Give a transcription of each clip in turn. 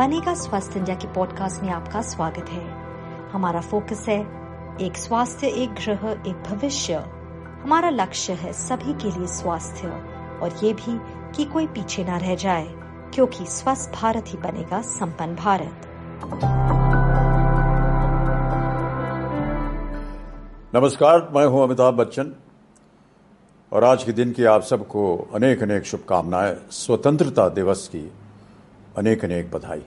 बनेगा स्वस्थ इंडिया के पॉडकास्ट में आपका स्वागत है। हमारा फोकस है एक स्वास्थ्य, एक ग्रह, एक भविष्य। हमारा लक्ष्य है सभी के लिए स्वास्थ्य। और ये भी कि कोई पीछे ना रह जाए, क्योंकि स्वस्थ भारत ही बनेगा संपन्न भारत। नमस्कार, मैं हूँ अमिताभ बच्चन। और आज के दिन की आप सबको अनेक अनेक शुभकामनाएँ। स्वतंत्रता दिवस की अनेक अनेक बधाई।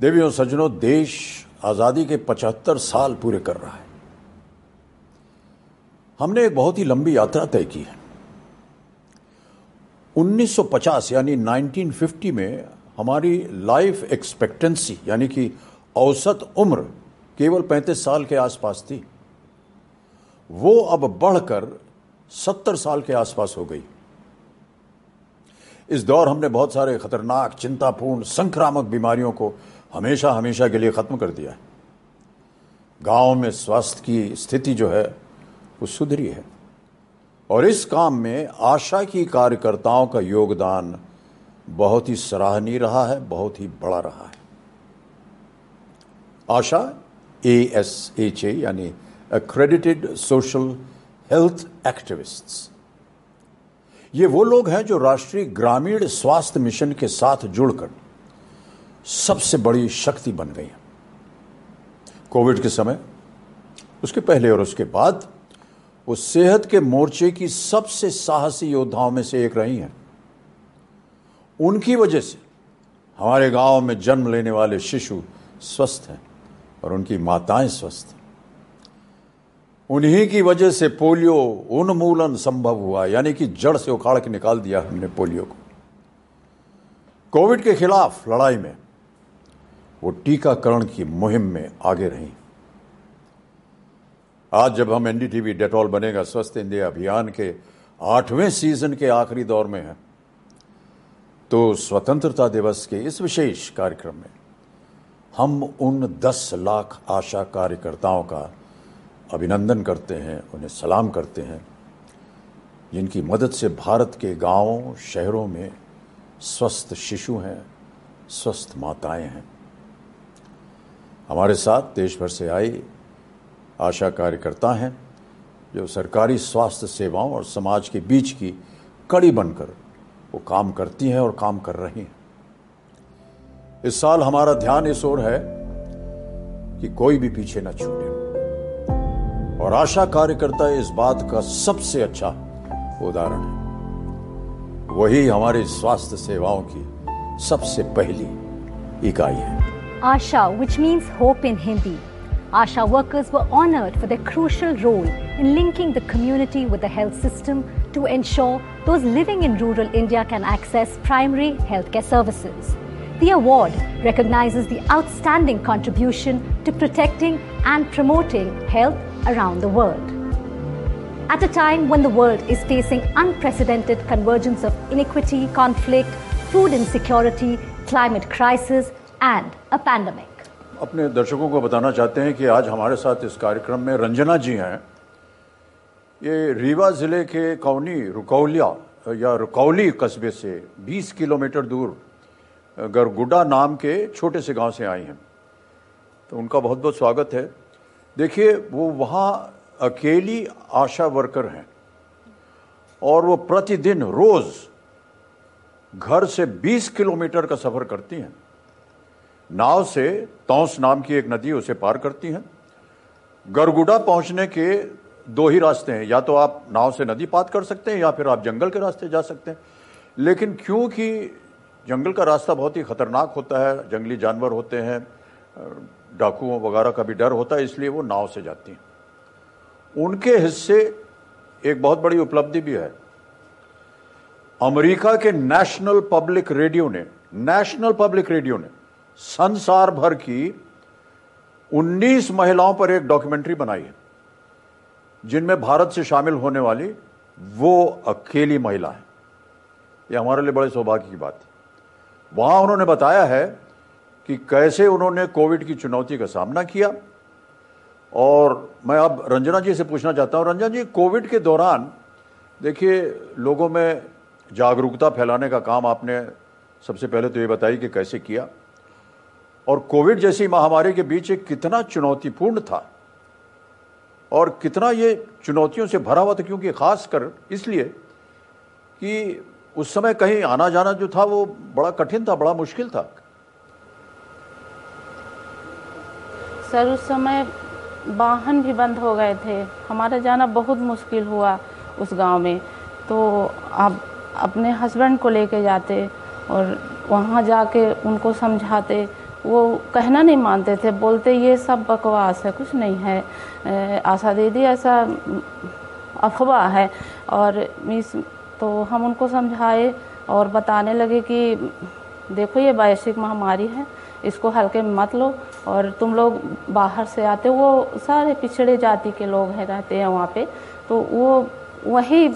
देवियों, सज्जनों, देश आज़ादी के 75 साल पूरे कर रहा है। हमने एक बहुत ही लंबी यात्रा तय की है। 1950 यानी 1950 में हमारी लाइफ एक्सपेक्टेंसी यानी कि औसत उम्र केवल 35 साल के आसपास थी। वो अब बढ़कर 70 साल के आसपास हो गई। इस दौर हमने बहुत सारे खतरनाक, चिंतापूर्ण, संक्रामक बीमारियों को हमेशा हमेशा के लिए खत्म कर दिया है। गाँव में स्वास्थ्य की स्थिति जो है, वो सुधरी है। और इस काम में आशा की कार्यकर्ताओं का योगदान बहुत ही सराहनीय रहा है, बहुत ही बड़ा रहा है। आशा ए एस एच ए यानी अक्रेडिटेड सोशल हेल्थ एक्टिविस्ट्स ये वो लोग हैं जो राष्ट्रीय ग्रामीण स्वास्थ्य मिशन के साथ जुड़कर सबसे बड़ी शक्ति बन गई हैं। कोविड के समय, उसके पहले और उसके बाद वो सेहत के मोर्चे की सबसे साहसी योद्धाओं में से एक रही हैं। उनकी वजह से हमारे गाँव में जन्म लेने वाले शिशु स्वस्थ हैं और उनकी माताएँ स्वस्थ हैं। उन्हीं की वजह से पोलियो उन्मूलन संभव हुआ, यानी कि जड़ से उखाड़ के निकाल दिया हमने पोलियो को। कोविड के खिलाफ लड़ाई में वो टीकाकरण की मुहिम में आगे रही। आज जब हम एनडीटीवी डेटॉल बनेगा, स्वस्थ इंडिया अभियान के आठवें सीज़न के आखिरी दौर में हैं तो स्वतंत्रता दिवस के इस विशेष कार्यक्रम में हम उन 10 लाख आशा कार्यकर्ताओं का अभिनंदन करते हैं, उन्हें सलाम करते हैं। जिनकी मदद से भारत के गाँवों, शहरों में स्वस्थ शिशु हैं, स्वस्थ माताएँ हैं। हमारे साथ देश भर से आई आशा कार्यकर्ता हैं, जो सरकारी स्वास्थ्य सेवाओं और समाज के बीच की कड़ी बनकर वो काम करती हैं और काम कर रही हैं। इस साल हमारा ध्यान इस ओर है कि कोई भी पीछे न छूटे। और आशा कार्यकर्ता इस बात का सबसे अच्छा उदाहरण है वही हमारी स्वास्थ्य सेवाओं की सबसे पहली इकाई है आशा which means hope in Hindi. Asha workers were honored for their crucial role in linking the community with the health system to ensure those living in rural India can access primary healthcare services. The award recognizes the outstanding contribution to protecting and promoting health around the world. At a time when the world is facing unprecedented convergence of inequity, conflict, food insecurity, climate crisis, and a pandemic. अपने दर्शकों को बताना चाहते हैं कि आज हमारे साथ इस कार्यक्रम में रंजना जी हैं ये रीवा ज़िले के कौनी रुकौलिया या रुकौली कस्बे से 20 किलोमीटर दूर गरगुडा नाम के छोटे से गाँव से आई हैं तो उनका बहुत बहुत स्वागत है देखिए, वो वहाँ अकेली आशा वर्कर हैं और वो प्रतिदिन रोज घर से 20 किलोमीटर का सफ़र करती हैं। नाव से तौस नाम की एक नदी उसे पार करती हैं। गरगुडा पहुँचने के दो ही रास्ते हैं। या तो आप नाव से नदी पार कर सकते हैं या फिर आप जंगल के रास्ते जा सकते हैं। लेकिन क्योंकि जंगल का रास्ता बहुत ही खतरनाक होता है, जंगली जानवर होते हैं डाकुओं वगैरह का भी डर होता है, इसलिए वो नाव से जाती हैं। उनके हिस्से एक बहुत बड़ी उपलब्धि भी है। अमेरिका के नेशनल पब्लिक रेडियो ने, नेशनल पब्लिक रेडियो ने संसार भर की 19 महिलाओं पर एक डॉक्यूमेंट्री बनाई है, जिनमें भारत से शामिल होने वाली वो अकेली महिला है। यह हमारे लिए बड़े सौभाग्य की बात है। वहाँ उन्होंने बताया है कि कैसे उन्होंने कोविड की चुनौती का सामना किया। और मैं अब रंजना जी से पूछना चाहता हूँ। रंजना जी, कोविड के दौरान, देखिए, लोगों में जागरूकता फैलाने का काम आपने सबसे पहले तो ये बताई कि कैसे किया। और कोविड जैसी महामारी के बीच ये कितना चुनौतीपूर्ण था। और कितना ये चुनौतियों से भरा हुआ था, क्योंकि खास कर इसलिए कि उस समय कहीं आना जाना जो था वो बड़ा कठिन था, बड़ा मुश्किल था। सर, उस समय वाहन भी बंद हो गए थे। हमारा जाना बहुत मुश्किल हुआ उस गाँव में। तो आप अपने हस्बैंड को लेके जाते और वहाँ जाके उनको समझाते। वो कहना नहीं मानते थे, बोलते, ये सब बकवास है, कुछ नहीं है। आशा दीदी, ऐसा अफवाह है। और इस तो हम उनको समझाए और बताने लगे कि देखो, ये वैश्विक महामारी है इसको हल्के मत लो और तुम लोग बाहर से आते वो सारे पिछड़े जाति के लोग हैं, रहते हैं वहाँ पे। तो वो वही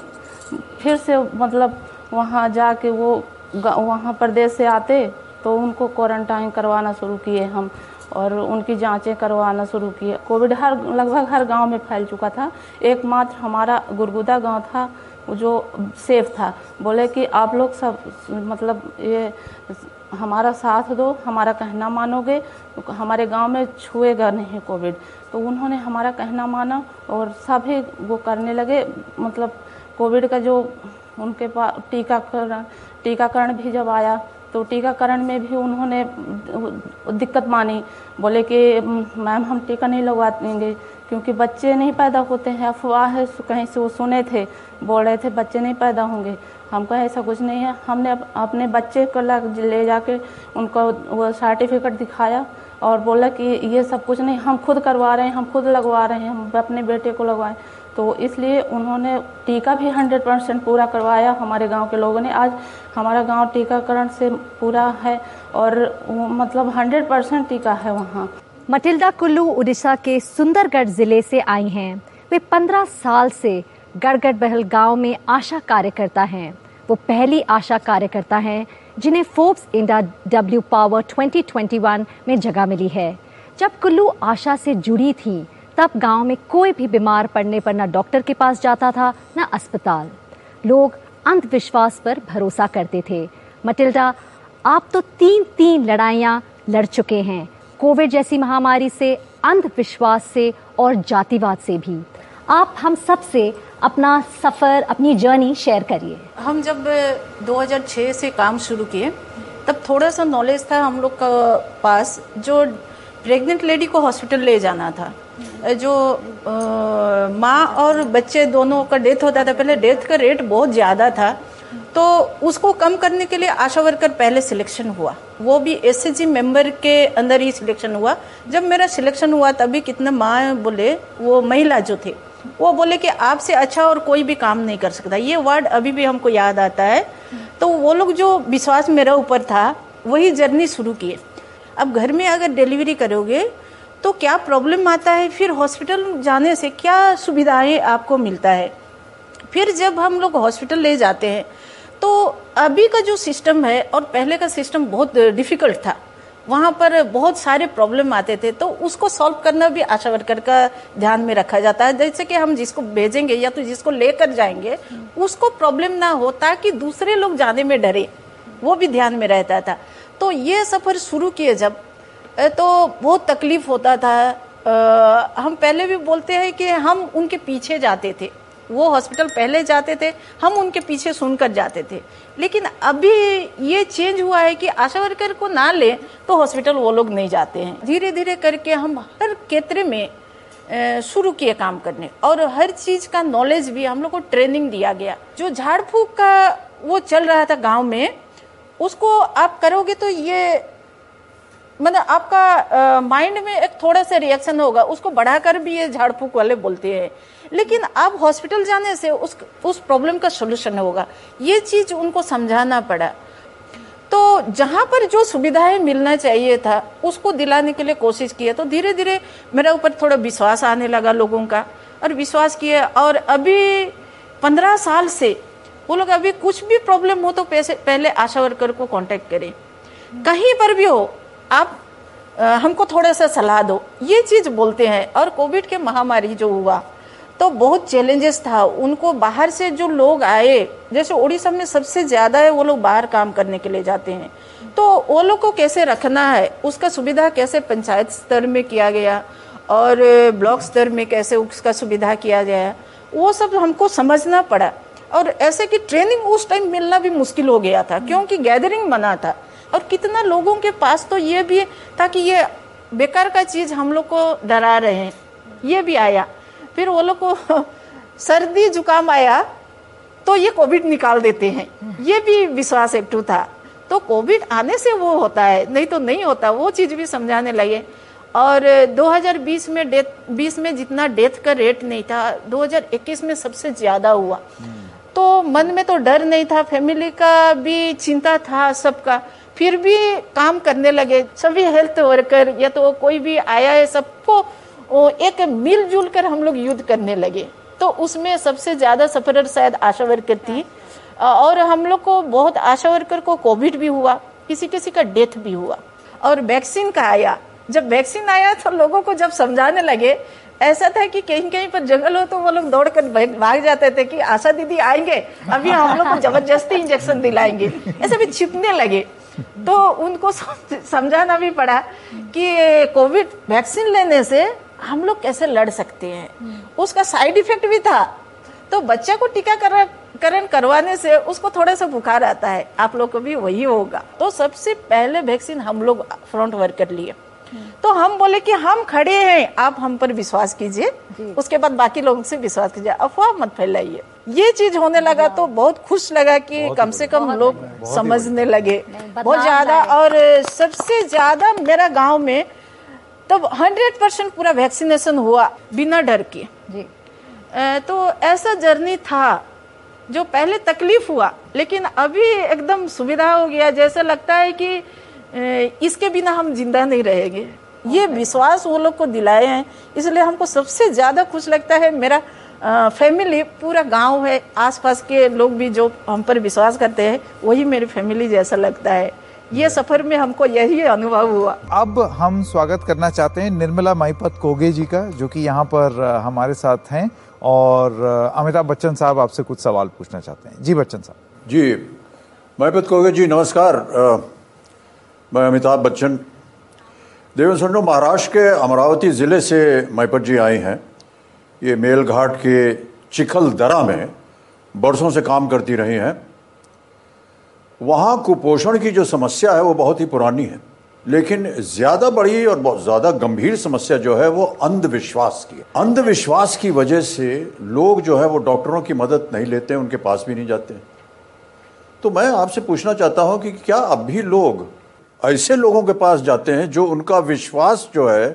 फिर से मतलब वहाँ जाके वो वहाँ प्रदेश से आते तो उनको क्वारंटाइन करवाना शुरू किए हम और उनकी जांचें करवाना शुरू किए। कोविड हर, लगभग हर गाँव में फैल चुका था। एकमात्र हमारा गुरगुदा गाँव था जो सेफ़ था। बोले कि आप लोग सब मतलब ये हमारा साथ दो, हमारा कहना मानोगे, हमारे गाँव में छुएगा नहीं कोविड। तो उन्होंने हमारा कहना माना और सभी वो करने लगे। मतलब कोविड का जो उनके पास टीकाकरण टीकाकरण भी जब आया तो टीकाकरण में भी उन्होंने दिक्कत मानी। बोले कि, मैम, हम टीका नहीं लगवा देंगे। क्योंकि बच्चे नहीं पैदा होते हैं। अफवाह है कहीं से वो सुने थे, बोल रहे थे, बच्चे नहीं पैदा होंगे। हम कहे ऐसा कुछ नहीं है। हमने अपने बच्चे को ले जाके उनको वो सर्टिफिकेट दिखाया और बोला कि ये सब कुछ नहीं, हम खुद करवा रहे हैं, हम खुद लगवा रहे हैं, हम अपने बेटे को लगवाएँ। तो इसलिए उन्होंने टीका भी हंड्रेड परसेंट पूरा करवाया। हमारे गाँव के लोगों ने आज हमारा गाँव टीकाकरण से पूरा है और मतलब हंड्रेड परसेंट टीका है वहाँ। मटिल्डा कुल्लू, उड़ीसा के सुंदरगढ़ ज़िले से आई हैं। वे पंद्रह साल से गड़गड़ बहल गाँव में आशा कार्यकर्ता हैं। वो पहली आशा कार्यकर्ता हैं जिन्हें फोर्ब्स इंडिया डब्ल्यू पावर 2021 में जगह मिली है। जब कुल्लू आशा से जुड़ी थी, तब गाँव में कोई भी बीमार पड़ने पर न डॉक्टर के पास जाता था, न अस्पताल। लोग अंधविश्वास पर भरोसा करते थे। मटिल्डा आप तो तीन तीन लड़ाइयाँ लड़ चुके हैं। कोविड जैसी महामारी से, अंधविश्वास से और जातिवाद से भी। आप हम सबसे अपना सफ़र, अपनी जर्नी शेयर करिए। हम जब 2006 से काम शुरू किए, तब थोड़ा सा नॉलेज था हम लोग का पास, जो प्रेग्नेंट लेडी को हॉस्पिटल ले जाना था। जो माँ और बच्चे दोनों का डेथ होता था, पहले डेथ का रेट बहुत ज़्यादा था। तो उसको कम करने के लिए आशा वर्कर पहले सिलेक्शन हुआ। वो भी एस मेंबर के अंदर ही सिलेक्शन हुआ। जब मेरा सिलेक्शन हुआ तभी कितने माँ बोले, वो महिला जो थे, वो बोले कि आपसे अच्छा और कोई भी काम नहीं कर सकता। ये वर्ड अभी भी हमको याद आता है। तो वो लोग जो विश्वास मेरा ऊपर था, वही जर्नी शुरू किए। अब घर में अगर डिलीवरी करोगे तो क्या प्रॉब्लम आता है? फिर हॉस्पिटल जाने से क्या सुविधाएँ आपको मिलता है? फिर जब हम लोग हॉस्पिटल ले जाते हैं तो अभी का जो सिस्टम है और पहले का सिस्टम बहुत डिफ़िकल्ट था। वहाँ पर बहुत सारे प्रॉब्लम आते थे तो उसको सॉल्व करना भी आशा वर्कर का ध्यान में रखा जाता है। जैसे कि हम जिसको भेजेंगे या तो जिसको लेकर जाएँगे उसको प्रॉब्लम ना हो ताकि दूसरे लोग जाने में डरे वो भी ध्यान में रहता था। तो ये सफ़र शुरू किए जब तो बहुत तकलीफ़ होता था। आ, हम पहले भी बोलते हैं कि हम उनके पीछे जाते थे। वो हॉस्पिटल पहले जाते थे, हम उनके पीछे सुनकर जाते थे। लेकिन अभी ये चेंज हुआ है कि आशा वर्कर को ना ले तो हॉस्पिटल वो लोग नहीं जाते हैं। धीरे धीरे करके हम हर क्षेत्र में शुरू किए काम करने। और हर चीज़ का नॉलेज भी हम लोग को ट्रेनिंग दिया गया। जो झाड़ फूक का वो चल रहा था गाँव में, उसको आप करोगे तो ये मतलब आपका माइंड में एक थोड़ा सा रिएक्शन होगा, उसको बढ़ाकर भी ये झाड़ फूक वाले बोलते हैं। लेकिन अब हॉस्पिटल जाने से उस उस प्रॉब्लम का सोल्यूशन होगा। ये चीज़ उनको समझाना पड़ा। तो जहाँ पर जो सुविधाएँ मिलना चाहिए था, उसको दिलाने के लिए कोशिश किया। तो धीरे धीरे मेरे ऊपर थोड़ा विश्वास आने लगा लोगों का, और विश्वास किया। और अभी पंद्रह साल से वो लोग अभी कुछ भी प्रॉब्लम हो तो पहले आशा वर्कर को कांटेक्ट करें। कहीं पर भी हो आप आ, हमको थोड़ा सा सलाह दो। ये चीज़ बोलते हैं और कोविड के महामारी जो हुआ तो बहुत चैलेंजेस था। उनको बाहर से जो लोग आए जैसे उड़ीसा में सबसे ज़्यादा है वो लोग बाहर काम करने के लिए जाते हैं। तो वो लोग को कैसे रखना है? उसका सुविधा कैसे पंचायत स्तर में किया गया? और ब्लॉक स्तर में कैसे उसका सुविधा किया गया? वो सब हमको समझना पड़ा। और ऐसे कि ट्रेनिंग उस टाइम मिलना भी मुश्किल हो गया था क्योंकि गैदरिंग मना था। और कितना लोगों के पास तो ये भी था कि ये बेकार का चीज़ हम लोग को डरा रहे हैं। ये भी आया। फिर वो लोग को सर्दी जुकाम आया तो ये कोविड निकाल देते हैं। ये भी विश्वास एक था। तो कोविड आने से वो होता है नहीं तो नहीं होता वो चीज़ भी समझाने लगे। और 2020 में डेथ 20 में जितना डेथ का रेट नहीं था 2021 में सबसे ज़्यादा हुआ। तो मन में तो डर नहीं था फैमिली का भी चिंता था सबका। फिर भी काम करने लगे। सभी हेल्थ वर्कर या तो कोई भी आया है, सबको एक मिलजुल कर हम लोग युद्ध करने लगे। तो उसमें सबसे ज़्यादा सफ़र शायद आशा वर्कर थी। और हम लोग को बहुत आशा वर्कर को कोविड भी हुआ, किसी किसी का डेथ भी हुआ। और वैक्सीन का आया। जब वैक्सीन आया तो लोगों को जब समझाने लगे, ऐसा था कि कहीं कहीं पर जंगल हो तो वो लोग दौड़ कर भाग जाते थे कि आशा दीदी आएँगे, अभी हम लोग को ज़बरदस्ती इंजेक्शन दिलाएँगे। ऐसे भी छिपने लगे। तो उनको समझाना भी पड़ा कि कोविड वैक्सीन लेने से हम लोग कैसे लड़ सकते हैं। उसका साइड इफ़ेक्ट भी था। तो बच्चे को टीकाकरण करवाने से उसको थोड़ा सा बुखार आता है। आप लोग को भी वही होगा। तो सबसे पहले वैक्सीन हम लोग फ्रंट वर्कर कर लिए। तो हम बोले कि हम खड़े हैं आप हम पर विश्वास कीजिए। उसके बाद बाकी लोगों से विश्वास कीजिए अफवाह मत फैलाइए। ये चीज़ होने लगा तो बहुत खुश लगा कि कम से कम लोग समझने लगे। बहुत ज़्यादा और सबसे ज़्यादा मेरा गाँव में तब हंड्रेड परसेंट पूरा वैक्सीनेशन हुआ बिना डर के। जी। तो ऐसा जर्नी था जो पहले तकलीफ़ हुआ लेकिन अभी एकदम सुविधा हो गया। जैसे लगता है कि इसके बिना हम ज़िंदा नहीं रहेंगे। ये विश्वास वो लोग को दिलाए हैं इसलिए हमको सबसे ज़्यादा खुश लगता है मेरा फैमिली पूरा गाँव है आसपास के लोग भी जो हम पर विश्वास करते हैं वही मेरी फैमिली जैसा लगता है। ये सफ़र में हमको यही अनुभव हुआ। अब हम स्वागत करना चाहते हैं निर्मला माईपत कोगे जी का जो कि यहाँ पर हमारे साथ हैं और अमिताभ बच्चन साहब आपसे कुछ सवाल पूछना चाहते हैं। जी बच्चन साहब। जी माईपत कोगे जी नमस्कार। मैं अमिताभ बच्चन। देवेंद्र महाराष्ट्र के अमरावती ज़िले से माईपत जी आए हैं। ये मेलघाट के चिखल दरा में बरसों से काम करती रही हैं। वहाँ कुपोषण की जो समस्या है, वो बहुत ही पुरानी है। लेकिन ज़्यादा बड़ी और बहुत ज़्यादा गंभीर समस्या जो है, वो अंधविश्वास की है। अंधविश्वास की वजह से लोग जो है, वो डॉक्टरों की मदद नहीं लेते, उनके पास भी नहीं जाते। तो मैं आपसे पूछना चाहता हूँ कि क्या अब भी लोग ऐसे लोगों के पास जाते हैं जो उनका विश्वास जो है,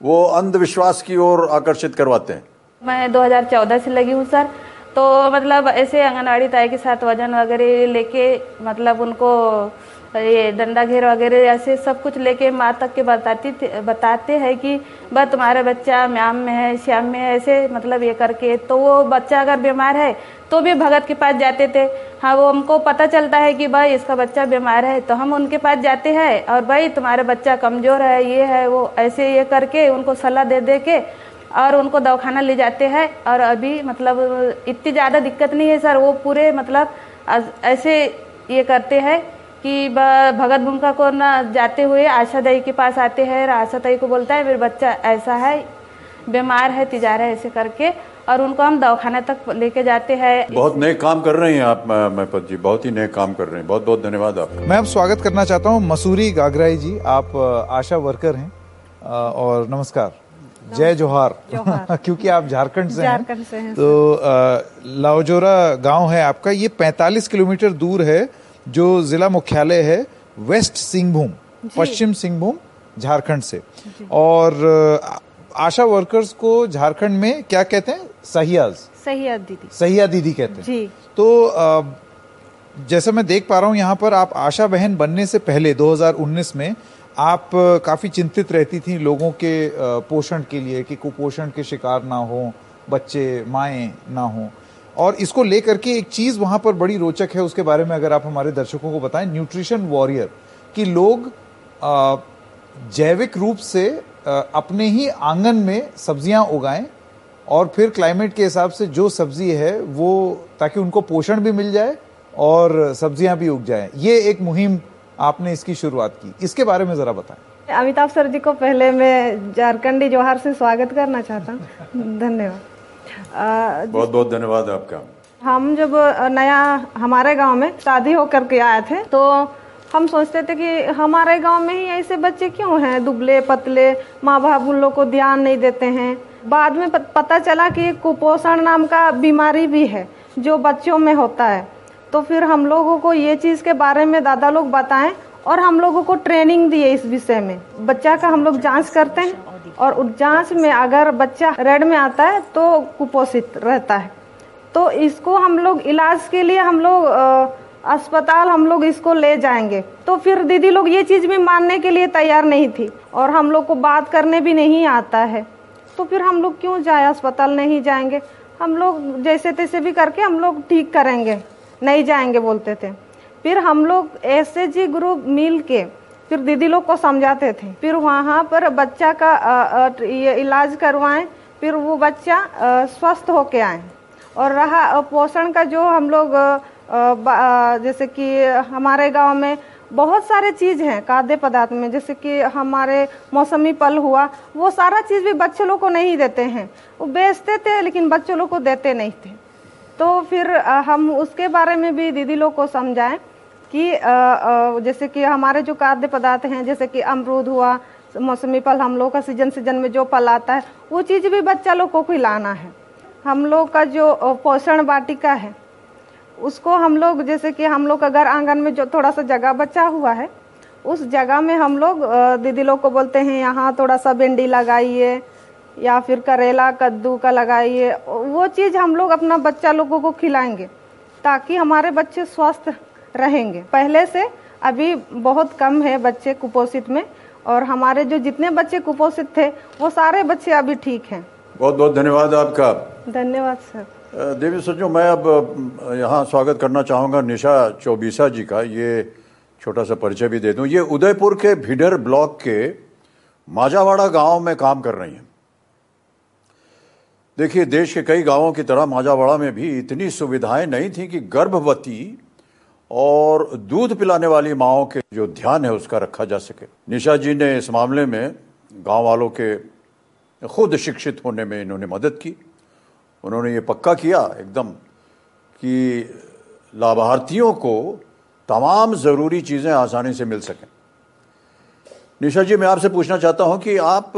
वो अंधविश्वास की ओर आकर्षित करवाते हैं। मैं 2014 से लगी हूँ, सर। तो मतलब ऐसे आंगनबाड़ी ताई के साथ वज़न वगैरह लेके मतलब उनको ये डंडा घेर वगैरह ऐसे सब कुछ लेके माँ तक के बताती बताते हैं कि बस तुम्हारा बच्चा म्याम में है, श्याम में है, ऐसे मतलब ये करके। तो वो बच्चा अगर बीमार है तो भी भगत के पास जाते थे। हाँ वो हमको पता चलता है कि भाई इसका बच्चा बीमार है तो हम उनके पास जाते हैं और भाई तुम्हारा बच्चा कमज़ोर है, ये है, वो ऐसे ये करके उनको सलाह दे दे के और उनको दवाखाना ले जाते हैं। और अभी मतलब इतनी ज़्यादा दिक्कत नहीं है सर, वो पूरे मतलब ऐसे ये करते हैं। कि भगत भूमिका को ना जाते हुए आशा दई के पास आते हैं और आशा दई को बोलता है मेरा बच्चा ऐसा है बीमार है तिजारा ऐसे करके। और उनको हम दवाखाना तक लेके जाते हैं। बहुत नए काम कर रहे हैं आप महपत जी बहुत ही नए काम कर रहे हैं। बहुत बहुत धन्यवाद आप मैं अब स्वागत करना चाहता हूँ मसूरी गागराई जी। आप आशा वर्कर हैं और नमस्कार। जय जोहार। क्योंकि आप झारखंड से झारखंड से हैं तो लाओजोरा गाँव है आपका। ये 45 किलोमीटर दूर है। जो जिला मुख्यालय है वेस्ट सिंहभूम पश्चिम सिंहभूम झारखंड से। और आशा वर्कर्स को झारखंड में क्या कहते हैं? सहियाज। सहिया दीदी। सहिया दीदी कहते हैं। जी। तो जैसे मैं देख पा रहा हूँ यहाँ पर आप आशा बहन बनने से पहले 2019 में आप काफ़ी चिंतित रहती थी लोगों के पोषण के लिए कि कुपोषण के शिकार ना हो बच्चे माएँ ना हो। और इसको लेकर के एक चीज़ वहाँ पर बड़ी रोचक है, उसके बारे में अगर आप हमारे दर्शकों को बताएँ, न्यूट्रिशन वॉरियर, कि लोग जैविक रूप से अपने ही आँगन में सब्ज़ियाँ उगाएँ और फिर क्लाइमेट के हिसाब से जो सब्ज़ी है, वो ताकि उनको पोषण भी मिल जाए और सब्ज़ियाँ भी उग जाएँ। ये एक मुहिम आपने इसकी शुरुआत की। इसके बारे में जरा बताएँ। अमिताभ सर जी को पहले मैं झारखंडी जोहार से स्वागत करना चाहता हूँ। धन्यवाद। बहुत बहुत धन्यवाद आपका। हम जब नया हमारे गाँव में शादी होकर के आए थे तो हम सोचते थे कि हमारे गाँव में ही ऐसे बच्चे क्यों हैं? दुबले पतले माँ बाप उन लोग को ध्यान नहीं देते हैं। बाद में पता चला कि कुपोषण नाम का बीमारी भी है जो बच्चों में होता है। तो फिर हम लोगों को ये चीज़ के बारे में दादा लोग बताएँ और हम लोगों को ट्रेनिंग दिए इस विषय में। बच्चा का हम लोग जाँच करते हैं। और जाँच में अगर बच्चा रेड में आता है तो कुपोषित रहता है। तो इसको हम लोग इलाज के लिए हम लोग अस्पताल हम लोग इसको ले जाएँगे। तो फिर दीदी लोग ये चीज़ भी मानने के लिए तैयार नहीं थी और हम लोग को बात करने भी नहीं आता है। तो फिर हम लोग क्यों जाए? अस्पताल नहीं जाएँगे। हम लोग जैसे तैसे भी करके हम लोग ठीक करेंगे। नहीं जाएँगे बोलते थे। फिर हम लोग एस ग्रुप मिल के फिर दीदी लोग को समझाते थे। फिर वहाँ पर बच्चा का ये इलाज करवाएँ, फिर वो बच्चा स्वस्थ होके आए। और रहा पोषण का जो हम लोग जैसे कि हमारे गाँव में बहुत सारे चीज़ हैं, खाद्य पदार्थ में, जैसे कि हमारे मौसमी फल हुआ, वो सारा चीज़ भी बच्चे लोग को नहीं देते हैं। वो बेचते थे, लेकिन बच्चों लोग को देते नहीं थे। तो फिर हम उसके बारे में भी दीदी लोग को समझाएँ। कि जैसे कि हमारे जो खाद्य पदार्थ हैं, जैसे कि अमरूद हुआ, मौसमी फल, हम लोग का सीज़न सीज़न में जो फल आता है, वो चीज़ भी बच्चा लोग को खिलाना है। हम लोग का जो पोषण वाटिका है, उसको हम लोग, जैसे कि हम लोग अगर आँगन में जो थोड़ा सा जगह बचा हुआ है, उस जगह में हम लोग दीदी लोग को बोलते हैं, यहाँ थोड़ा सा भिंडी लगाइए, या फिर करेला, कद्दू का लगाइए। वो चीज़ हम लोग अपना बच्चा लोगों को खिलाएँगे, ताकि हमारे बच्चे स्वस्थ रहेंगे। पहले से अभी बहुत कम है बच्चे कुपोषित में और हमारे जो जितने बच्चे कुपोषित थे वो सारे बच्चे अभी ठीक हैं। बहुत बहुत धन्यवाद आपका। धन्यवाद सर। देवी सज्जो मैं अब यहाँ स्वागत करना चाहूँगा निशा चौबीसा जी का। ये छोटा सा परिचय भी दे दूँ। ये उदयपुर के भिडर ब्लॉक के माजावाड़ा गाँव में काम कर रही हैं। देखिए देश के कई गाँवों की तरह माजावाड़ा में भी इतनी सुविधाएँ नहीं थी कि गर्भवती और दूध पिलाने वाली माओं के जो ध्यान है उसका रखा जा सके। निशा जी ने इस मामले में गाँव वालों के खुद शिक्षित होने में इन्होंने मदद की। उन्होंने ये पक्का किया एकदम कि लाभार्थियों को तमाम ज़रूरी चीज़ें आसानी से मिल सकें। निशा जी, मैं आपसे पूछना चाहता हूँ कि आप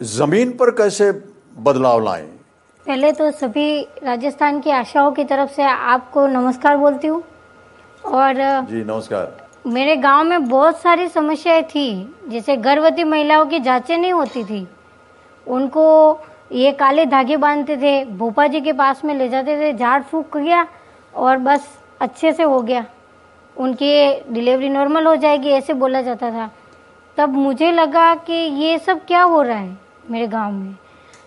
ज़मीन पर कैसे बदलाव लाएँ? पहले तो सभी राजस्थान की आशाओं की तरफ़ से आपको नमस्कार बोलती हूँ। और जी नमस्कार। मेरे गाँव में बहुत सारी समस्याएँ थी। जैसे गर्भवती महिलाओं की जांचें नहीं होती थी। उनको ये काले धागे बांधते थे भोपा जी के पास में ले जाते थे झाड़ फूक गया और बस अच्छे से हो गया। उनकी डिलीवरी नॉर्मल हो जाएगी ऐसे बोला जाता था। तब मुझे लगा कि ये सब क्या हो रहा है मेरे गाँव में।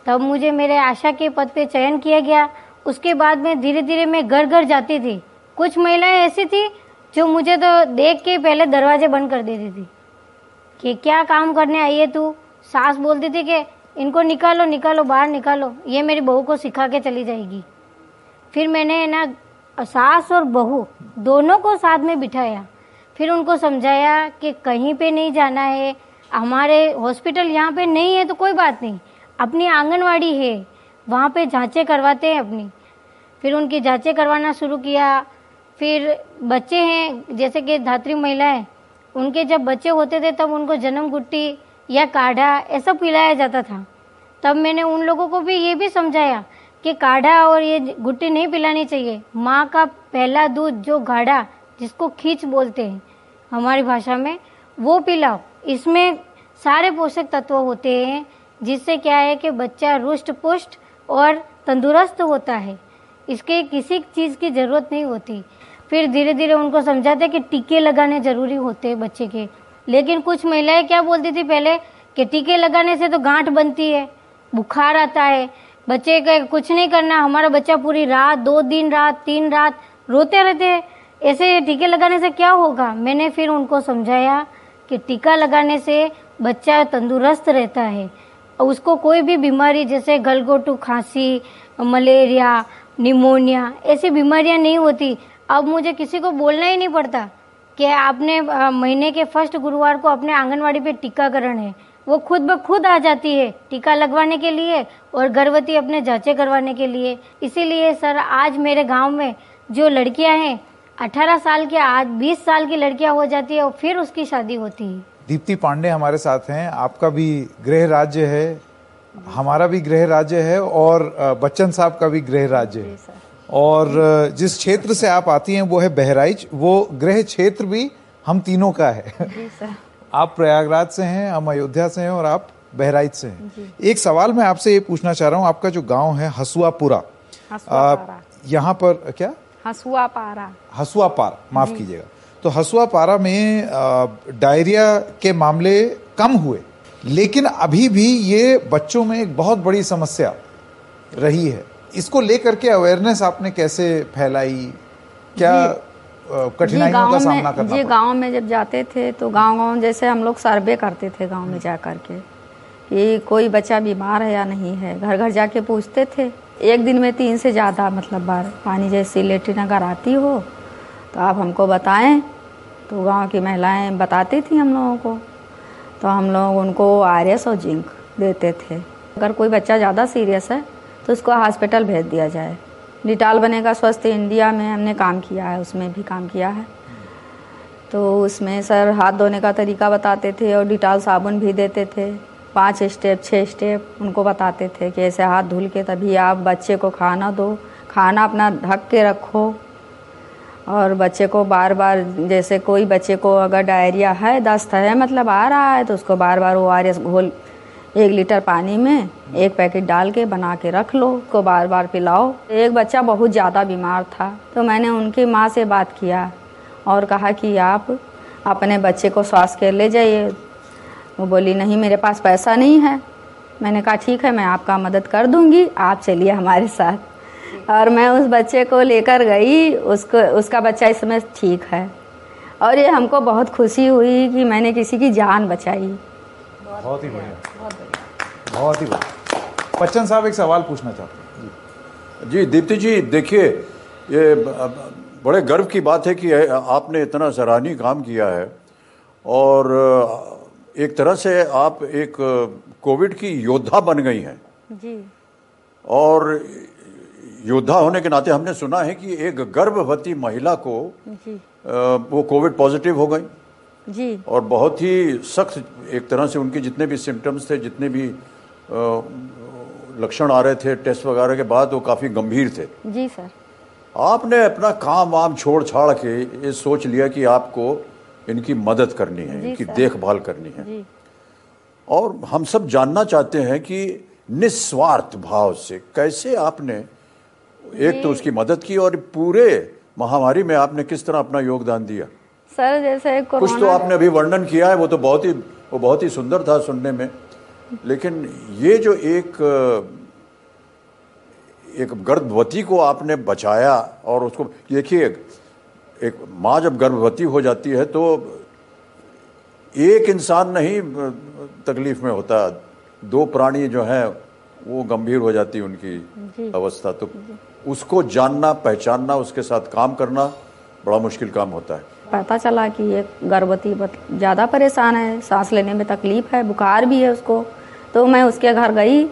तब मुझे मेरे आशा के पद पे चयन किया गया। उसके बाद में धीरे धीरे मैं घर घर जाती थी। कुछ महिलाएँ ऐसी थी जो मुझे तो देख के पहले दरवाजे बंद कर देती थी। कि क्या काम करने आई है तू? सास बोलती थी कि इनको निकालो निकालो, बाहर निकालो। ये मेरी बहू को सिखा के चली जाएगी। फिर मैंने ना, सास और बहू दोनों को साथ में बिठाया। फिर उनको समझाया कि कहीं पे नहीं जाना है, हमारे हॉस्पिटल यहाँ पे नहीं है तो कोई बात नहीं। अपनी आंगनवाड़ी है। वहाँ पे जांचें करवाते हैं अपनी। फिर उनकी जांचें करवाना शुरू किया। फिर बच्चे हैं, जैसे कि धात्री महिलाएँ, उनके जब बच्चे होते थे, तब उनको जन्म गुट्टी या काढ़ा ऐसा पिलाया जाता था। तब मैंने उन लोगों को भी ये भी समझाया कि काढ़ा और ये गुट्टी नहीं पिलानी चाहिए। माँ का पहला दूध जो गाढ़ा, जिसको खींच बोलते हैं, हमारी भाषा में, वो पिलाओ। इसमें सारे पोषक तत्व होते हैं जिससे क्या है कि बच्चा रुष्ट पुष्ट और तंदुरुस्त होता है। इसके किसी चीज़ की ज़रूरत नहीं होती। फिर धीरे धीरे उनको समझाते कि टीके लगाने ज़रूरी होते हैं बच्चे के। लेकिन कुछ महिलाएँ क्या बोलती थी पहले कि टीके लगाने से तो गांठ बनती है, बुखार आता है। बच्चे का कुछ नहीं करना, हमारा बच्चा पूरी रात, दो दिन रात, तीन रात रोते रहते हैं। ऐसे टीके लगाने से क्या होगा? मैंने फिर उनको समझाया कि टीका लगाने से बच्चा तंदुरुस्त रहता है। उसको कोई भी बीमारी, जैसे गलगोटू, खांसी, मलेरिया, निमोनिया, ऐसी बीमारियाँ नहीं होती। अब मुझे किसी को बोलना ही नहीं पड़ता कि आपने महीने के फ़र्स्ट गुरुवार को अपने आंगनवाड़ी पे टीकाकरण है। वो खुद ब खुद आ जाती है टीका लगवाने के लिए और गर्भवती अपने जांचें करवाने के लिए। इसीलिए, सर, आज मेरे गाँव में जो लड़कियाँ हैं 18 साल की आज 20 साल की लड़कियाँ हो जाती है और फिर उसकी शादी होती है। दीप्ति पांडे हमारे साथ हैं। आपका भी गृह राज्य है हमारा भी गृह राज्य है और बच्चन साहब का भी गृह राज्य है। और जिस क्षेत्र से आप आती हैं वो है बहराइच वो गृह क्षेत्र भी हम तीनों का है। आप प्रयागराज से हैं हम अयोध्या से हैं और आप बहराइच से हैं। एक सवाल मैं आपसे ये पूछना चाह रहा हूँ आपका जो गाँव है हसुआपुरा यहाँ पर क्या? हसुआ पारा हसुआ पारा माफ़ कीजिएगा। तो हसुआ पारा में डायरिया के मामले कम हुए लेकिन अभी भी ये बच्चों में एक बहुत बड़ी समस्या रही है। इसको लेकर के अवेयरनेस आपने कैसे फैलाई? क्या कठिनाइयों का सामना करना जी गाँव में जब जाते थे तो गाँव गाँव जैसे हम लोग सर्वे करते थे गाँव में जा कर के कि कोई बच्चा बीमार है या नहीं है। घर घर जाके पूछते थे एक दिन में तीन से ज़्यादा मतलब बार पानी जैसी लेटरिन अगर आती हो तो आप हमको बताएँ। तो गाँव की महिलाएँ बताती थी हम लोगों को। तो हम लोग उनको आर और जिंक देते थे। अगर कोई बच्चा ज़्यादा सीरियस है तो उसको हॉस्पिटल भेज दिया जाए। डिटाल बनेगा स्वस्थ, इंडिया में हमने काम किया है, उसमें भी काम किया है। तो उसमें सर हाथ धोने का तरीका बताते थे और डिटाल साबुन भी देते थे। पाँच स्टेप छः स्टेप उनको बताते थे कि ऐसे हाथ धुल के तभी आप बच्चे को खाना दो। खाना अपना ढक के रखो। और बच्चे को बार बार, जैसे कोई बच्चे को अगर डायरिया है, दस्त है मतलब आ रहा है तो उसको बार बार ओ आर एस घोल, एक लीटर पानी में एक पैकेट डाल के बना के रख लो, उसको बार बार पिलाओ। एक बच्चा बहुत ज़्यादा बीमार था तो मैंने उनकी माँ से बात किया और कहा कि आप अपने बच्चे को स्वास्थ्य केयर ले जाइए। वो बोली, नहीं, मेरे पास पैसा नहीं है। मैंने कहा, ठीक है, मैं आपका मदद कर दूँगी, आप चलिए हमारे साथ। और मैं उस बच्चे को लेकर गई उसको उसका बच्चा इस समय ठीक है। और ये हमको बहुत खुशी हुई कि मैंने किसी की जान बचाई। बहुत ही बढ़िया। बहुत ही बढ़िया। बच्चन साहब एक सवाल पूछना चाहते हैं। जी। दीप्ति जी देखिए ये बड़े गर्व की बात है कि आपने इतना सराहनीय काम किया है। और एक तरह से आप एक कोविड की योद्धा बन गई हैं। जी। और योद्धा होने के नाते हमने सुना है कि एक गर्भवती महिला को जी। अ, वो कोविड पॉजिटिव हो गई। जी। और बहुत ही सख्त एक तरह से उनके जितने भी सिम्टम्स थे जितने भी लक्षण आ रहे थे टेस्ट वगैरह के बाद वो काफ़ी गंभीर थे। जी सर। आपने अपना काम वाम छोड़ छाड़ के ये सोच लिया कि आपको इनकी मदद करनी है इनकी देखभाल करनी है। जी। और हम सब जानना चाहते हैं कि निस्वार्थ भाव से कैसे आपने एक तो उसकी मदद की और पूरे महामारी में आपने किस तरह अपना योगदान दिया? सर जैसे कुछ तो आपने अभी वर्णन किया है वो तो बहुत ही वो बहुत ही सुंदर था सुनने में। लेकिन ये जो एक एक गर्भवती को आपने बचाया और उसको देखिए एक माँ जब गर्भवती हो जाती है तो एक इंसान नहीं तकलीफ़ में होता। दो प्राणी जो हैं वो गंभीर हो जाती उनकी अवस्था। तो उसको जानना, पहचानना, उसके साथ काम करना बड़ा मुश्किल काम होता है। पता चला कि ये गर्भवती ज़्यादा परेशान है, सांस लेने में तकलीफ़ है, बुखार भी है उसको। तो मैं उसके घर गई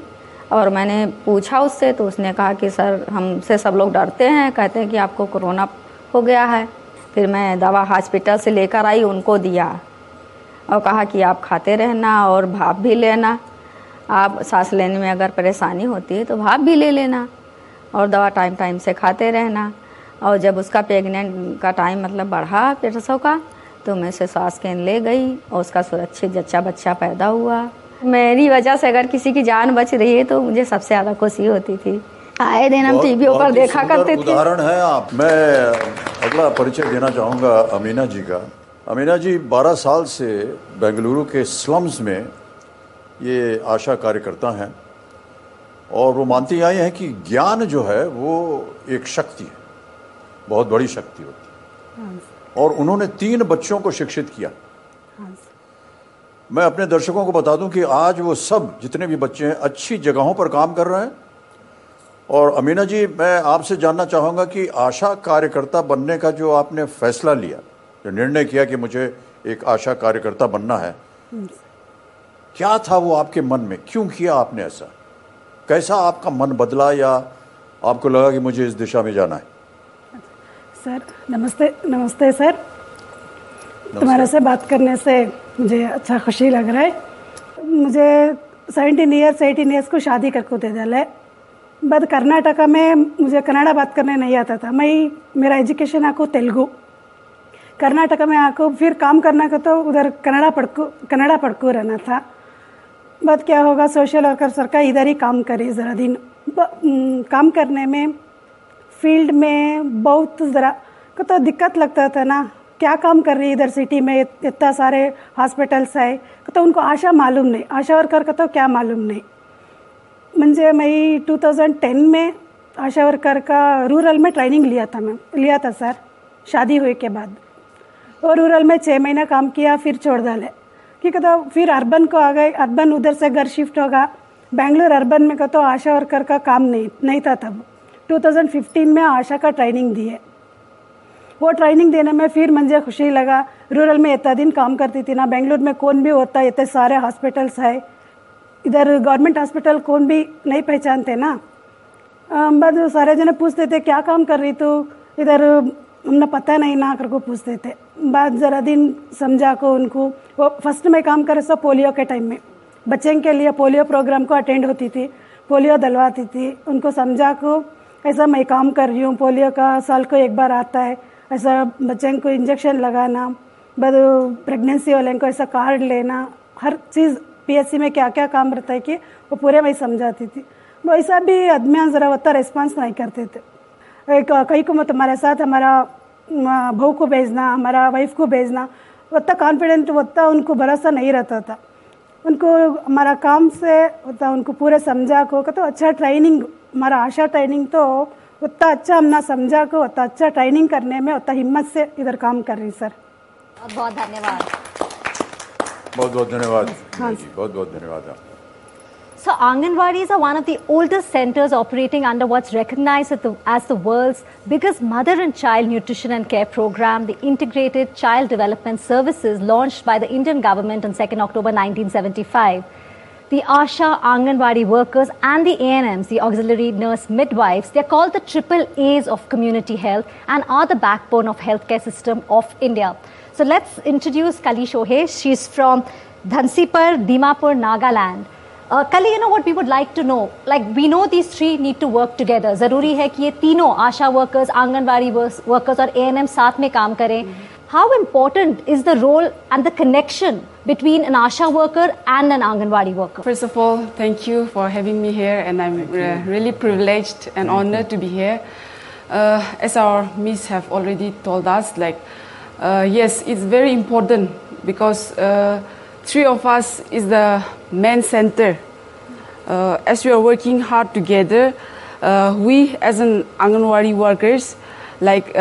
और मैंने पूछा उससे तो उसने कहा कि, सर, हमसे सब लोग डरते हैं, कहते हैं कि आपको कोरोना हो गया है। फिर मैं दवा हॉस्पिटल से लेकर आई, उनको दिया और कहा कि, आप खाते रहना और भाप भी लेना। आप सांस लेने में अगर परेशानी होती है तो भाप भी ले लेना। और दवा टाइम टाइम से खाते रहना। और जब उसका प्रेगनेंट का टाइम मतलब बढ़ा प्रसव का तो मैं से स्वास्थ्य केंद्र ले गई और उसका सुरक्षित जच्चा बच्चा पैदा हुआ। मेरी वजह से अगर किसी की जान बच रही है तो मुझे सबसे ज़्यादा खुशी होती थी। आए दिन हम टीवी पर देखा करते थे। उदाहरण है आप। मैं अगला परिचय देना चाहूँगा अमीना जी का। अमीना जी 12 साल से बेंगलुरु के स्लम्स में ये आशा कार्यकर्ता हैं। और वो मानती आई हैं कि ज्ञान जो है वो एक शक्ति है बहुत बड़ी शक्ति होती है। और उन्होंने तीन बच्चों को शिक्षित किया। मैं अपने दर्शकों को बता दूँ कि आज वो सब जितने भी बच्चे हैं अच्छी जगहों पर काम कर रहे हैं। और अमीना जी मैं आपसे जानना चाहूँगा कि आशा कार्यकर्ता बनने का जो आपने फैसला लिया जो निर्णय किया कि मुझे एक आशा कार्यकर्ता बनना है क्या था वो आपके मन में? क्यों किया आपने ऐसा? कैसा आपका मन बदला या आपको लगा कि मुझे इस दिशा में जाना है? सर नमस्ते नमस्ते सर। तुम्हारे से बात करने से मुझे अच्छा खुशी लग रहा है। मुझे सेवेंटीन ईयर्स एटीन ईयर्स को शादी करके दे डाला बट कर्नाटका में मुझे कन्नड़ा बात करने नहीं आता था। मैं मेरा एजुकेशन आको तेलुगु। कर्नाटका में आको फिर काम करना का तो उधर कन्नड़ा पढ़को कन्नड़ा पढ़को रहना था। बट क्या होगा? सोशल वर्कर सरकार इधर ही काम करे ज़रा दिन। काम करने में फ़ील्ड में बहुत ज़रा, को तो दिक्कत लगता था ना। क्या काम कर रही है इधर सिटी में? इतना सारे हॉस्पिटल्स है। तो उनको आशा मालूम नहीं। आशा वर्कर का तो क्या मालूम नहीं। मुझे मैं 2010 में आशा वर्कर का रूरल में ट्रेनिंग लिया था मैं। लिया था सर शादी हुए के बाद। और रूरल में छः महीना काम किया, फिर छोड़ डाले। क्योंकि तो फिर अर्बन को आ गए अर्बन उधर से घर शिफ्ट होगा। बेंगलोर अर्बन में का तो आशा वर्कर का काम नहीं नहीं था तब। 2015 में आशा का ट्रेनिंग दिए वो ट्रेनिंग देने में फिर मुझे खुशी लगा। रूरल में इतना दिन काम करती थी ना, बेंगलोर में कौन भी होता है इतने सारे हॉस्पिटल्स है। इधर गवर्नमेंट हॉस्पिटल कौन भी नहीं पहचानते ना। बस सारे जने पूछते थे, क्या काम कर रही तू? इधर हमने पता नहीं ना कर को पूछते थे। बाद ज़रा दिन समझा को उनको, वो फ़र्स्ट में काम करे सब पोलियो के टाइम में। बच्चे के लिए पोलियो प्रोग्राम को अटेंड होती थी, पोलियो दलवाती थी। उनको समझा को, ऐसा मैं काम कर रही हूँ, पोलियो का साल को एक बार आता है, ऐसा बच्चे को इंजेक्शन लगाना, बद प्रेगनेंसी वाले को ऐसा कार्ड लेना, हर चीज़ पीएससी में क्या क्या काम रहता है कि वो पूरे मैं समझाती थी। वैसा भी आदमी ज़रा उतना रिस्पॉन्स नहीं करते थे। कहीं को तुम्हारे साथ हमारा बहू को भेजना हमारा वाइफ को भेजना उतना कॉन्फिडेंट उतना उनको भरोसा नहीं रहता था। उनको हमारा काम से उतना उनको पूरे समझा को तो अच्छा ट्रेनिंग हमारा आशा ट्रेनिंग तो उतना अच्छा हम ना समझा को उतना अच्छा ट्रेनिंग करने में उतना हिम्मत से इधर काम कर रही सर। बहुत बहुत धन्यवाद। बहुत बहुत धन्यवाद जी बहुत बहुत धन्यवाद So Anganwadis are one of the oldest centers operating under what's recognized as the, as the world's biggest mother and child nutrition and care program, the Integrated Child Development Services launched by the Indian government on 2nd October 1975. The Asha Anganwadi workers and the ANMs, the auxiliary nurse midwives, they're called the triple A's of community health and are the backbone of healthcare system of India. So let's introduce Kali Shohesh. She's from Dhansipur, Dimapur, Nagaland. Uh, Kali, you know what we would like to know? Like, we know these three need to work together. ज़रूरी है कि ये तीनों आशा workers anganwadi workers और ANM साथ में काम करें How important is the role and the connection between an ASHA worker and an Anganwadi worker? First of all, thank you for having me here, and I'm uh, really privileged and thank honored you. to be here. Uh, as our Miss have already told us, like, uh, yes, it's very important because uh, three of us is the main center. Uh, as we are working hard together, uh, we as an Anganwadi workers, like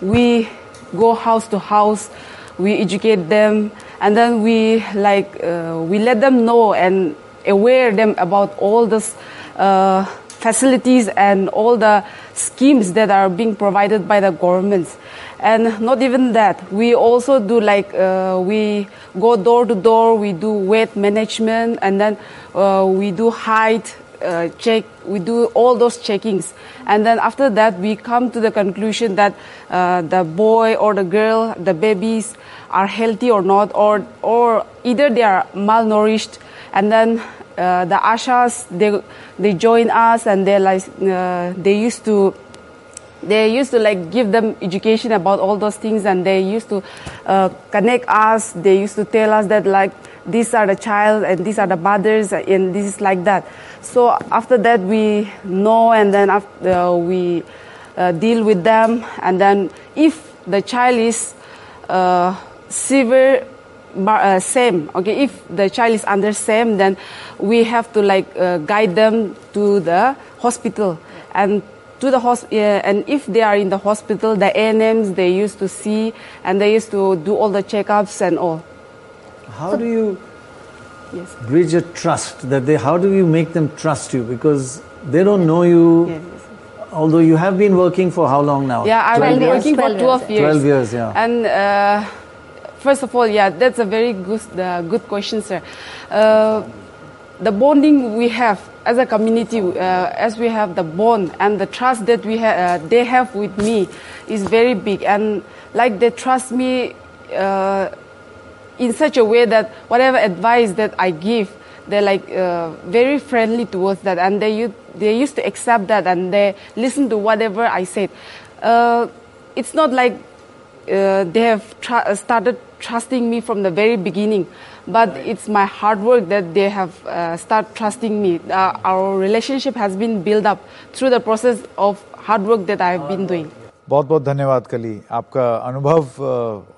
we go house to house, we educate them, and then we like uh, we let them know and aware them about all this uh, facilities and all the schemes that are being provided by the governments. And not even that, we also do like uh, we go door to door, we do weight management, and then uh, we do height uh, check, we do all those checkings. And then after that, we come to the conclusion that uh, the boy or the girl, the babies are healthy or not, or, or either they are malnourished. And then uh, the ashas, they, they join us and they like, uh, they used to they used to like give them education about all those things and they used to uh, connect us. They used to tell us that like these are the child and these are the mothers and this is like that. So after that we know and then after uh, we uh, deal with them. And then if the child is uh, severe uh, same okay if the child is under same then we have to like uh, guide them to the hospital. And to the hospital and if they are in the hospital the ANMs they used to see and they used to do all the checkups and all how do you Yes. Bridge a trust that they. How do you make them trust you? Because they don't know you. Yes. Although you have been working for how long now? Yeah, I've been years? working for 12 years. 12 years, yeah. And uh, first of all, yeah, that's a very good, uh, good question, sir. Uh, the bonding we have as a community, uh, as we have the bond and the trust that we ha- uh, they have with me, is very big. And like they trust me uh, in such a way that whatever advice that I give, they're like uh, very friendly towards that, and they u- they used to accept that, and they listen to whatever I said. Uh, it's not like uh, they have started trusting me from the very beginning, but it's my hard work that they have uh, started trusting me. Uh, our relationship has been built up through the process of hard work that I have been doing. बहुत बहुत धन्यवाद कली आपका अनुभव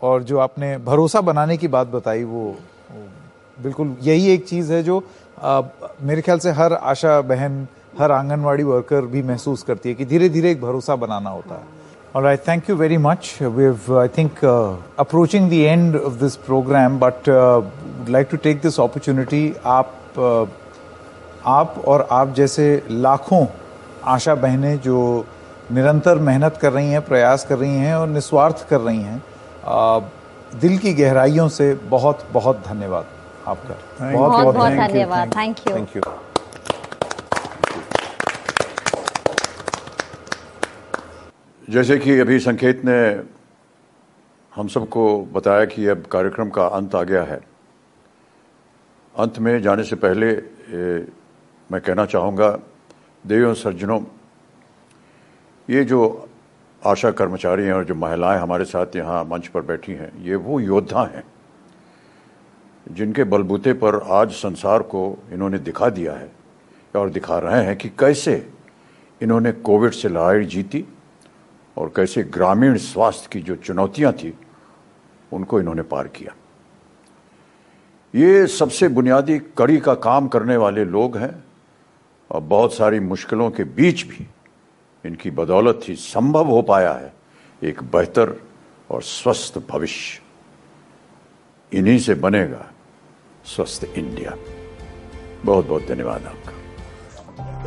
और जो आपने भरोसा बनाने की बात बताई वो बिल्कुल यही एक चीज़ है जो अ, मेरे ख्याल से हर आशा बहन हर आंगनवाड़ी वर्कर भी महसूस करती है कि धीरे धीरे एक भरोसा बनाना होता है All right, thank you very much. We've, I think, uh, approaching the end of this program, but uh, would like to take this opportunity. आप uh, आप और आप जैसे लाखों आशा बहनें जो निरंतर मेहनत कर रही हैं प्रयास कर रही हैं और निस्वार्थ कर रही हैं आ, दिल की गहराइयों से बहुत बहुत धन्यवाद आपका बहुत बहुत धन्यवाद थैंक यू थैंक यू जैसे कि अभी संकेत ने हम सबको बताया कि अब कार्यक्रम का अंत आ गया है। अंत में जाने से पहले ए, मैं कहना चाहूँगा देवियों सज्जनों ये जो आशा कर्मचारी हैं और जो महिलाएँ हमारे साथ यहाँ मंच पर बैठी हैं ये वो योद्धा हैं जिनके बलबूते पर आज संसार को इन्होंने दिखा दिया है और दिखा रहे हैं कि कैसे इन्होंने कोविड से लड़ाई जीती और कैसे ग्रामीण स्वास्थ्य की जो चुनौतियाँ थी, उनको इन्होंने पार किया। ये सबसे बुनियादी कड़ी का काम करने वाले लोग हैं। और बहुत सारी मुश्किलों के बीच भी इनकी बदौलत ही संभव हो पाया है एक बेहतर और स्वस्थ भविष्य। इन्हीं से बनेगा स्वस्थ इंडिया। बहुत बहुत धन्यवाद आपका।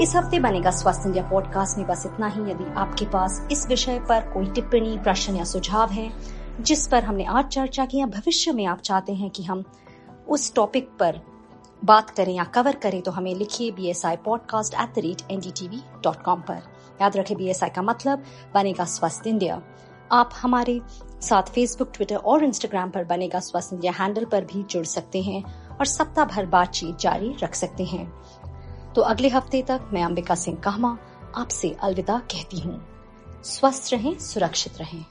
इस हफ़्ते बनेगा स्वस्थ इंडिया पॉडकास्ट। में बस इतना ही। यदि आपके पास इस विषय पर कोई टिप्पणी, प्रश्न या सुझाव है, जिस पर हमने आज चर्चा की या भविष्य में आप चाहते हैं कि हम उस टॉपिक पर बात करें या कवर करें तो हमें लिखिए B S I podcast at the rate N D T V dot com पर। याद रखें बी एस आई का मतलब बनेगा स्वस्थ इंडिया। आप हमारे साथ फेसबुक ट्विटर और इंस्टाग्राम पर बनेगा स्वस्थ इंडिया हैंडल पर भी जुड़ सकते हैं और सप्ताह भर बातचीत जारी रख सकते हैं। तो अगले हफ़्ते तक मैं अंबिका सिंह कहमा आपसे अलविदा कहती हूँ। स्वस्थ रहें, सुरक्षित रहें।